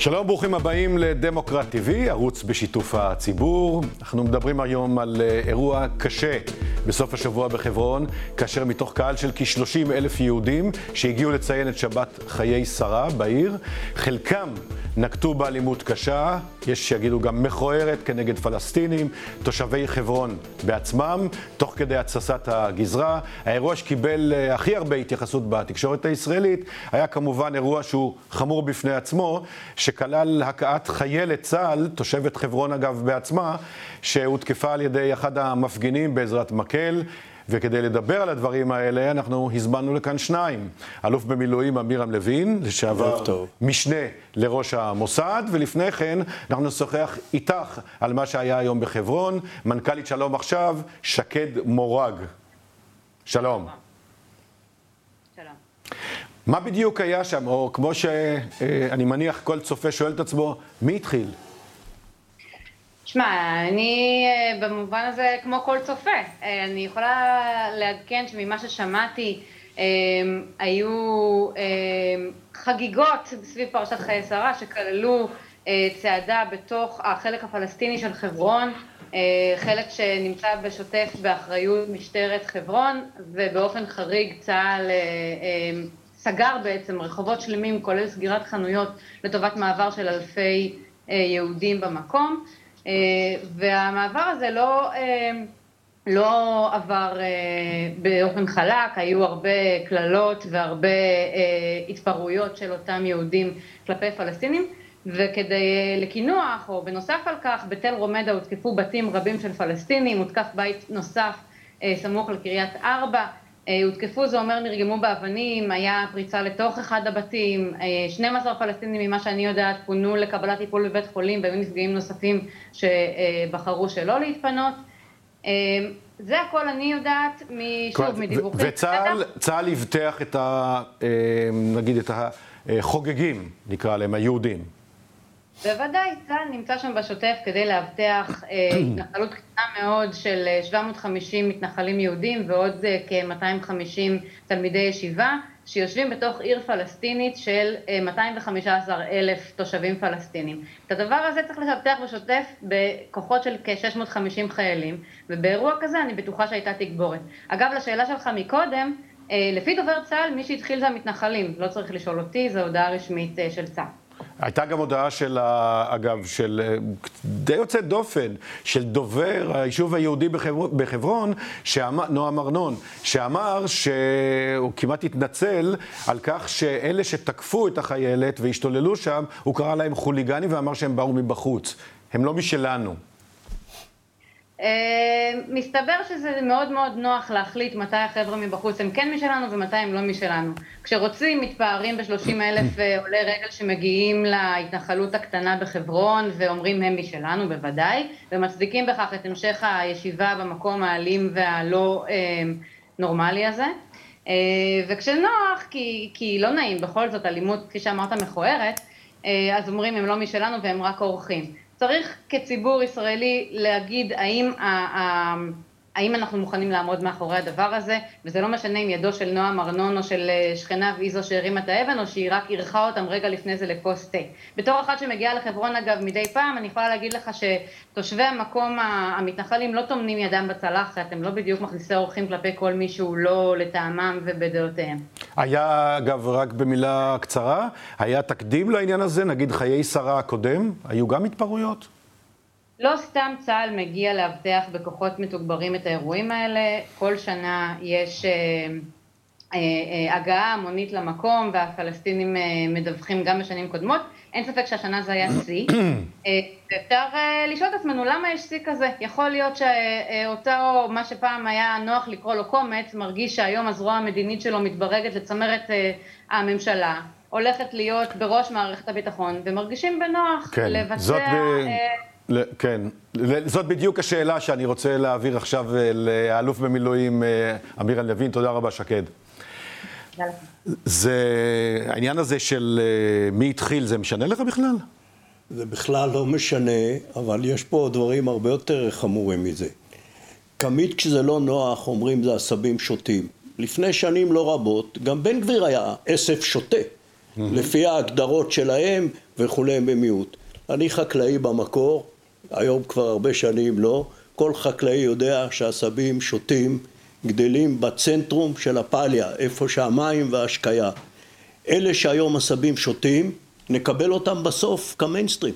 שלום, ברוכים הבאים לדמוקרט TV, ערוץ בשיתוף הציבור. אנחנו מדברים היום על אה, אירוע קשה בסוף השבוע בחברון, כאשר מתוך קהל של כ-30 אלף יהודים שהגיעו לציין את שבת חיי שרה בעיר, חלקם נקטו באלימות קשה, יש שיגידו גם מכוערת כנגד פלסטינים, תושבי חברון בעצמם, תוך כדי התססת הגזרה. האירוע שקיבל אה, הכי הרבה התייחסות בתקשורת הישראלית היה כמובן אירוע שהוא חמור בפני עצמו, שכלל הכאת חיילת צה"ל, תושבת חברון אגב בעצמה, שהותקפה על ידי אחד המפגינים בעזרת מקל. וכדי לדבר על הדברים האלה, אנחנו הזמנו לכאן שניים. אלוף במילואים אמירם לוין, לשעבר משנה לראש המוסד, ולפני כן אנחנו נשוחח איתך על מה שהיה היום בחברון. מנכ"לית שלום עכשיו, שקד מורג. שלום. שלום. מה בדיוק היה שם, או כמו שאני מניח כל צופה שואל את עצמו, מי התחיל? שמע, אני אה, במובן הזה כמו כל צופה, אה, אני יכולה לעדכן שממה ששמעתי אה, היו חגיגות סביב פרשת חיי שרה שכללו צעדה בתוך החלק הפלסטיני של חברון, חלק שנמצא בשוטף באחריות משטרת חברון ובאופן חריג צה"ל סגר בעצם רחובות שלמים כולל סגירת חנויות לטובת מעבר של אלפי יהודים במקום. אה, והמעבר הזה לא, אה, לא עבר אה, באופן חלק, היו הרבה קללות והרבה התפרעויות של אותם יהודים כלפי פלסטינים. וכדי לקינוח, או בנוסף על כך, בתל רומדה הותקפו בתים רבים של פלסטינים, הותקף בית נוסף סמוך לקריית ארבע, הותקפו, זה אומר נרגמו באבנים, היה פריצה לתוך אחד הבתים, 12 אה, פלסטינים ממה שאני יודעת פונו לקבלת טיפול בבית חולים והיו נפגעים נוספים שבחרו שלא להתפנות. אה, זה הכל אני יודעת, שוב, מדיווחים. וצה"ל הבטיח את ה... נגיד את החוגגים, נקרא להם, היהודים. בוודאי, צה"ל נמצא שם בשוטף כדי לאבטח אה, התנחלות קטנה מאוד של 750 אה, מתנחלים יהודים ועוד אה, כ-250 תלמידי ישיבה שיושבים בתוך עיר פלסטינית של 215 אלף תושבים פלסטינים. את הדבר הזה צריך לאבטח בשוטף בכוחות של כ-650 חיילים, ובאירוע כזה אני בטוחה שהייתה תגבורת. אגב, לשאלה שלך מקודם, לפי דובר צה"ל, מי שהתחיל זה המתנחלים, לא צריך לשאול אותי, זו הודעה רשמית של צה"ל. הייתה גם הודעה של, אגב, של אה, די יוצאת דופן, של דובר היישוב היהודי בחבר, בחברון, שאמר, נועם ארנון, שאמר שהוא כמעט התנצל על כך שאלה שתקפו את החיילת והשתוללו שם, הוא קרא להם חוליגנים ואמר שהם באו מבחוץ. הם לא משלנו. אה, מסתבר שזה מאוד מאוד נוח להחליט מתי החבר'ה מבחוץ הם כן משלנו ומתי הם לא משלנו. כשרוצים מתפארים ב-30 אלף אה, עולי רגל שמגיעים להתנחלות הקטנה בחברון ואומרים הם משלנו בוודאי, ומצדיקים בכך את המשך הישיבה במקום האלים והלא אה, נורמלי הזה. וכשנוח, כי, כי לא נעים, בכל זאת אלימות, כפי שאמרת, מכוערת, אז אומרים הם לא משלנו והם רק אורחים. צריך כציבור ישראלי להגיד האם, האם אנחנו מוכנים לעמוד מאחורי הדבר הזה, וזה לא משנה אם ידו של נועם ארנון או של אה, שכניו היא זו שהרימה את האבן, או שהיא רק אירחה אותם רגע לפני זה לכוס תה. בתור אחת שמגיעה לחברון אגב מדי פעם, אני יכולה להגיד לך שתושבי המקום המתנחלים לא טומנים ידם בצלחת, הם לא בדיוק מכניסי אורחים כלפי כל מי שהוא לא לטעמם ובדעותיהם. היה, אגב, רק במילה קצרה, היה תקדים לעניין הזה, נגיד חיי שרה הקודם, היו גם התפרעויות? לא סתם צה"ל מגיע לאבטח בכוחות מתוגברים את האירועים האלה, כל שנה יש אה, אה, אה, הגעה המונית למקום והפלסטינים מדווחים גם בשנים קודמות, אין ספק שהשנה זה היה שיא. אפשר אה, לשאול את עצמנו למה יש שיא כזה, יכול להיות שאותו, מה שפעם היה נוח לקרוא לו קומץ, מרגיש שהיום הזרוע המדינית שלו מתברגת לצמרת הממשלה. הולכת להיות בראש מערכת הביטחון, ומרגישים בנוח כן, לבצע... כן, זאת בדיוק השאלה שאני רוצה להעביר עכשיו אה, לאלוף במילואים אה, אמיר לוין. תודה רבה, שקד. זה, העניין הזה של אה, מי התחיל, זה משנה לך בכלל? זה בכלל לא משנה, אבל יש פה דברים הרבה יותר חמורים מזה. תמיד כשזה לא נוח אומרים זה עשבים שוטים. לפני שנים לא רבות, גם בן גביר היה עשב שוטה. לפי ההגדרות שלהם וכולי במיעוט. אני חקלאי במקור, היום כבר הרבה שנים לא, כל חקלאי יודע שעשבים שוטים גדלים בצנטרום של הפליה, איפה שהמים וההשקיה. אלה שהיום עשבים שוטים, נקבל אותם בסוף כמיינסטרים.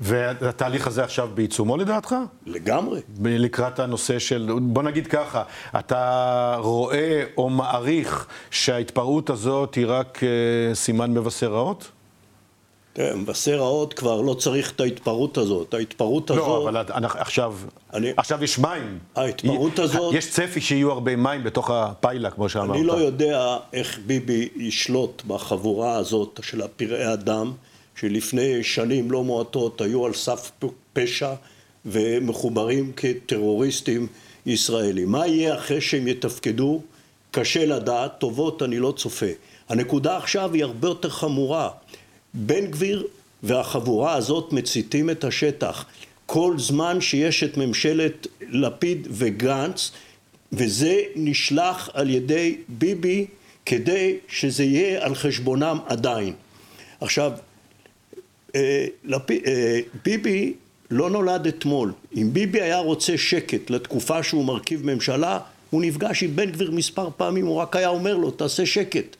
והתהליך הזה עכשיו בעיצומו לדעתך? לגמרי. לקראת הנושא של, בוא נגיד ככה, אתה רואה או מעריך שההתפרעות הזאת היא רק uh, סימן מבשר רעות? כן, מבשר רעות כבר לא צריך את ההתפרעות הזאת. ההתפרעות לא, הזאת... לא, אבל עכשיו, אני... עכשיו יש מים. ההתפרעות הזאת... יש צפי שיהיו הרבה מים בתוך הפיילה, כמו שאמרת. אני לא יודע איך ביבי ישלוט בחבורה הזאת של הפראי אדם. שלפני שנים לא מועטות היו על סף פשע ומחוברים כטרוריסטים ישראלים. מה יהיה אחרי שהם יתפקדו? קשה לדעת, טובות אני לא צופה. הנקודה עכשיו היא הרבה יותר חמורה. בן גביר והחבורה הזאת מציתים את השטח. כל זמן שיש את ממשלת לפיד וגנץ, וזה נשלח על ידי ביבי כדי שזה יהיה על חשבונם עדיין. עכשיו, אה, אה, ביבי לא נולד אתמול. אם ביבי היה רוצה שקט לתקופה שהוא מרכיב ממשלה, הוא נפגש עם בן גביר מספר פעמים, הוא רק היה אומר לו, תעשה שקט.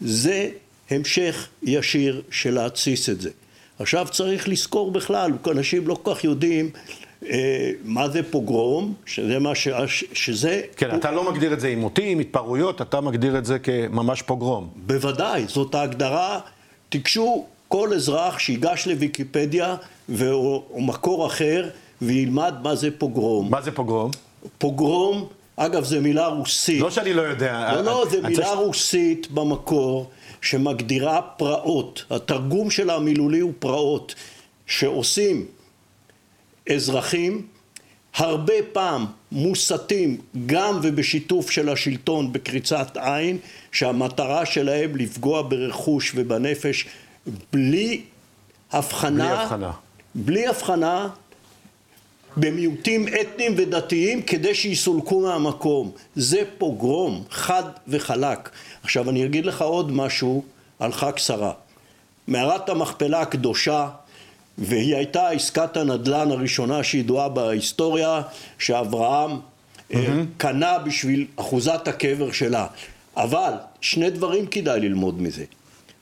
זה המשך ישיר של להתסיס את זה. עכשיו צריך לזכור בכלל, אנשים לא כל כך יודעים אה, מה זה פוגרום, שזה מה ש... שזה... כן, הוא... אתה לא מגדיר את זה עימותים, התפרעויות, אתה מגדיר את זה כממש פוגרום. בוודאי, זאת ההגדרה. תיגשו כל אזרח שיגש לוויקיפדיה או מקור אחר וילמד מה זה פוגרום. מה זה פוגרום? פוגרום, אגב, זו מילה רוסית. לא שאני לא יודע. לא, לא, זו מילה. רוסית במקור שמגדירה פרעות. התרגום של המילולי הוא פרעות שעושים אזרחים הרבה פעם מוסתים גם ובשיתוף של השלטון בקריצת עין שהמטרה שלהם לפגוע ברכוש ובנפש בלי הבחנה, בלי הבחנה, בלי הבחנה במיעוטים אתניים ודתיים כדי שיסולקו מהמקום. זה פוגרום, חד וחלק. עכשיו אני אגיד לך עוד משהו על חג שרה. מערת המכפלה הקדושה, והיא הייתה עסקת הנדל"ן הראשונה שידועה בהיסטוריה, שאברהם mm-hmm. קנה בשביל אחוזת הקבר שלה. אבל שני דברים כדאי ללמוד מזה.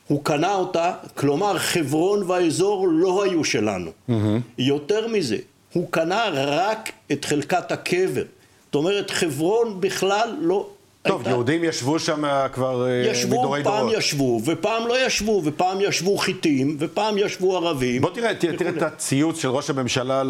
הוא קנה אותה, כלומר חברון והאזור לא היו שלנו. Mm-hmm. יותר מזה, הוא קנה רק את חלקת הקבר. זאת אומרת, חברון בכלל לא טוב, הייתה... יהודים ישבו שם כבר אה, ישבו, מדורי דורות. ישבו, פעם ישבו, ופעם לא ישבו, ופעם ישבו חיטים, ופעם ישבו ערבים. בוא תראה, תראה, תראה את הציוץ של ראש הממשלה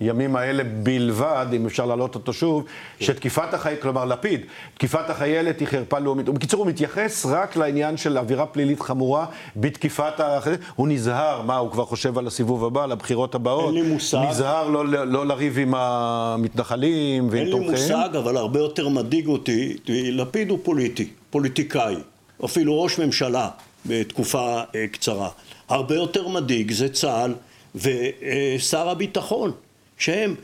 לימים האלה בלבד, אם אפשר להעלות אותו שוב, כן. שתקיפת החיילת, כלומר לפיד, תקיפת החיילת היא חרפה לאומית. בקיצור, הוא מתייחס רק לעניין של אווירה פלילית חמורה בתקיפת החיילת. הוא נזהר, מה, הוא כבר חושב על הסיבוב הבא, על הבחירות הבאות? אין לי מושג. נזהר לא, לא, לא לריב עם המתנחלים ועם תומכיהם? אין לי מושג, אבל הרבה יותר מדאיג אותי. לפיד הוא פוליטי, פוליטיקאי, אפילו ראש ממשלה בתקופה אה, קצרה. הרבה יותר מדאיג זה צה"ל ושר הביטחון, שהם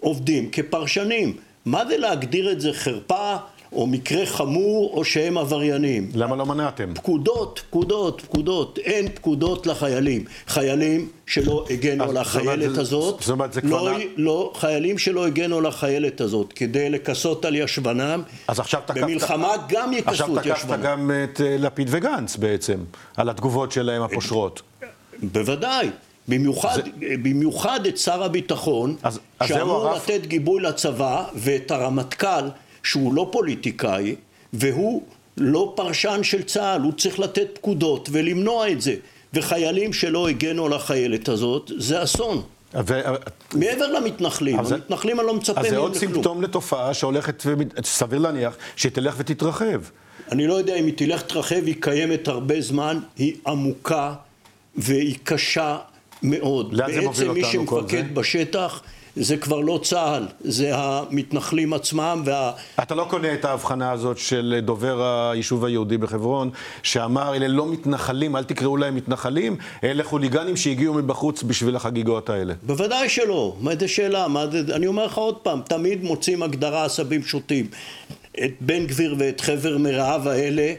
עובדים כפרשנים. מה זה להגדיר את זה חרפה או מקרה חמור, או שהם עבריינים. למה לא מנעתם? פקודות, פקודות, פקודות. אין פקודות לחיילים. חיילים שלא הגנו על החיילת זאת הזאת, זאת אומרת, זה לא, כבר... לא, חיילים שלא הגנו על החיילת הזאת, כדי לכסות על ישבנם, אז עכשיו תקפת... במלחמה גם יכסו את ישבנם. עכשיו תקפת גם את אה, לפיד וגנץ בעצם, על התגובות שלהם הפושרות. בוודאי. במיוחד, זה... במיוחד את שר הביטחון, אז, אז שאמור הרף... לתת גיבוי לצבא, ואת הרמטכ"ל, שהוא לא פוליטיקאי, והוא לא פרשן של צה"ל, הוא צריך לתת פקודות ולמנוע את זה. וחיילים שלא הגנו על החיילת הזאת, זה אסון. ו... מעבר למתנחלים, המתנחלים אני לא מצפה מהם לכלום. אז זה עוד סימפטום לתופעה שהולכת, סביר להניח, שהיא תלך ותתרחב. אני לא יודע אם היא תלך ותתרחב, היא קיימת הרבה זמן, היא עמוקה והיא קשה מאוד. לאן זה מוביל אותנו כל זה? בעצם מי שמפקד בשטח זה כבר לא צה"ל, זה המתנחלים עצמם וה... אתה לא קונה את ההבחנה הזאת של דובר היישוב היהודי בחברון, שאמר, אלה לא מתנחלים, אל תקראו להם מתנחלים, אלה חוליגנים שהגיעו מבחוץ בשביל החגיגות האלה. בוודאי שלא, מה זה שאלה? מה זה... אני אומר לך עוד פעם, תמיד מוצאים הגדרה עשבים שוטים. את בן גביר ואת חבר מרעיו האלה,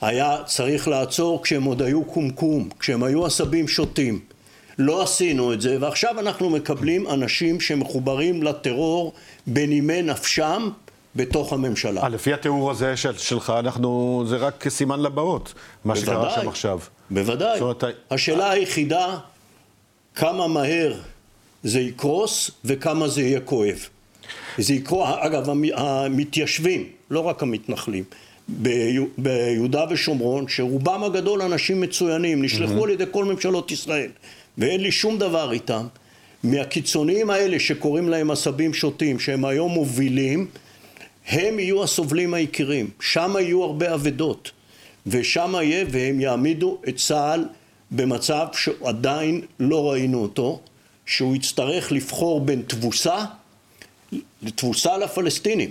היה צריך לעצור כשהם עוד היו קומקום, כשהם היו עשבים שוטים. לא עשינו את זה, ועכשיו אנחנו מקבלים אנשים שמחוברים לטרור בנימי נפשם בתוך הממשלה. 아, לפי התיאור הזה של, שלך, אנחנו, זה רק סימן לבאות, מה בוודאי, שקרה שם עכשיו. בוודאי. אומרת, השאלה היחידה, כמה מהר זה יקרוס וכמה זה יהיה כואב. זה יקרוס, אגב, המ- המתיישבים, לא רק המתנחלים, ביהודה ושומרון, שרובם הגדול אנשים מצוינים, נשלחו על ידי כל ממשלות ישראל, ואין לי שום דבר איתם. מהקיצוניים האלה שקוראים להם עשבים שוטים, שהם היום מובילים, הם יהיו הסובלים העיקריים. שם יהיו הרבה אבדות. ושם יהיה, והם יעמידו את צה"ל במצב שעדיין לא ראינו אותו, שהוא יצטרך לבחור בין תבוסה, תבוסה לפלסטינים,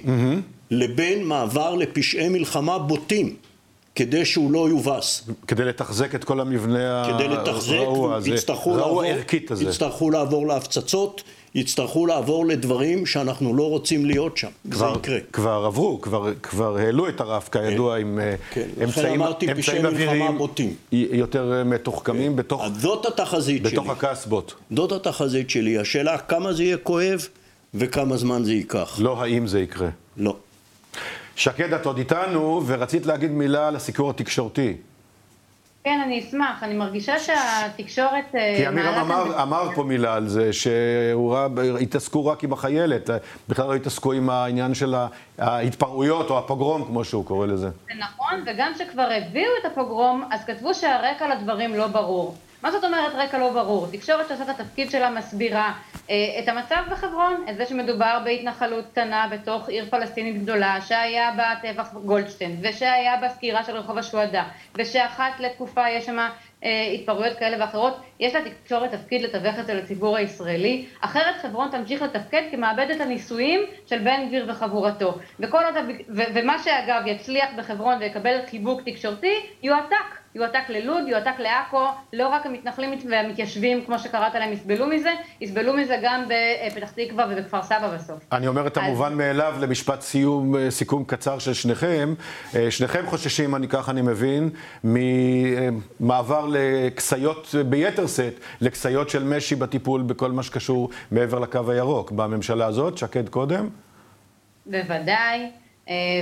לבין מעבר לפשעי מלחמה בוטים, כדי שהוא לא יובס. כדי לתחזק את כל המבנה כדי לתחזק, הרעוע הזה, יצטרכו רעוע לעבור, ערכית הזה. יצטרכו לעבור להפצצות, יצטרכו לעבור לדברים שאנחנו לא רוצים להיות שם. זה כבר, יקרה. כבר עברו, כבר, כבר העלו את הרף, כידוע, עם אה, כן, אמצעים, אמצעים אוויריים יותר אה, מתוחכמים בתוך, אז זאת התחזית בתוך שלי. הקסבות. זאת התחזית שלי. השאלה כמה זה יהיה כואב וכמה זמן זה ייקח. לא האם זה יקרה. לא. שקד, את עוד איתנו, ורצית להגיד מילה על הסיקור התקשורתי. כן, אני אשמח. אני מרגישה שהתקשורת... אה, כי אמירם מעלה כאן אמר, אמר פה מילה על זה, שהוא ראה, התעסקו רק עם החיילת, בכלל לא התעסקו עם העניין של ההתפרעויות או הפוגרום, כמו שהוא קורא לזה. זה נכון, וגם כשכבר הביאו את הפוגרום, אז כתבו שהרקע לדברים לא ברור. מה זאת אומרת רקע לא ברור? תקשורת שעושה את התפקיד שלה מסבירה את המצב בחברון, את זה שמדובר בהתנחלות קטנה בתוך עיר פלסטינית גדולה, שהיה בה טבח גולדשטיין, ושהיה בה סגירה של רחוב השוהדא, ושאחת לתקופה יש שם אה, התפרעויות כאלה ואחרות, יש לתקשורת תפקיד לתווך את זה לציבור הישראלי, אחרת חברון תמשיך לתפקד כמעבדת הניסויים של בן גביר וחבורתו. וכל עוד, ו- ומה שאגב יצליח בחברון ויקבל חיבוק תקשורתי, יועתק. יועתק ללוד, יועתק לעכו, לא רק המתנחלים והמתיישבים, כמו שקראת להם, יסבלו מזה, יסבלו מזה גם בפתח תקווה ובכפר סבא בסוף. אני אומר את אז- המובן מאליו למשפט סיום, אה, סיכום קצר של שניכם. אה, שניכם חוששים, אני כך אני מבין, ממעבר לכסיות אה, ביתר שאת, לכסיות של משי בטיפול בכל מה שקשור מעבר לקו הירוק. בממשלה הזאת, שקד קודם. בוודאי, אה,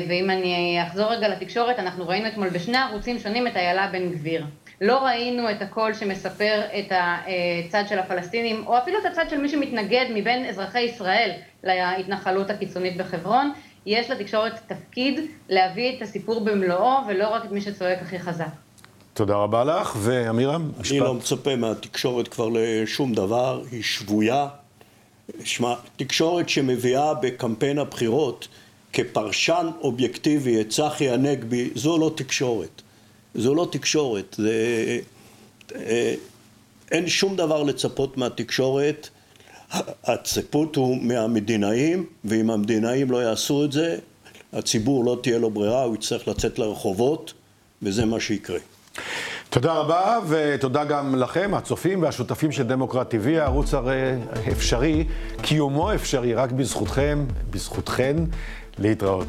ואם אני אחזור רגע לתקשורת, אנחנו ראינו אתמול בשני ערוצים שונים את איילה בן גביר. לא ראינו את הקול שמספר את הצד של הפלסטינים, או אפילו את הצד של מי שמתנגד מבין אזרחי ישראל להתנחלות הקיצונית בחברון. יש לתקשורת תפקיד להביא את הסיפור במלואו, ולא רק את מי שצועק הכי חזק. תודה רבה לך, ואמירם, אני לא מצפה מהתקשורת כבר לשום דבר, היא שבויה. שמע, תקשורת שמביאה בקמפיין הבחירות כפרשן אובייקטיבי את צחי הנגבי, זו לא תקשורת. זו לא תקשורת. זה... אה, אין שום דבר לצפות מהתקשורת. הציפות הוא מהמדינאים, ואם המדינאים לא יעשו את זה, הציבור לא תהיה לו ברירה, הוא יצטרך לצאת לרחובות, וזה מה שיקרה. תודה רבה, ותודה גם לכם, הצופים והשותפים של דמוקרט TV, הערוץ הרי אפשרי, קיומו אפשרי רק בזכותכם, בזכותכן, להתראות.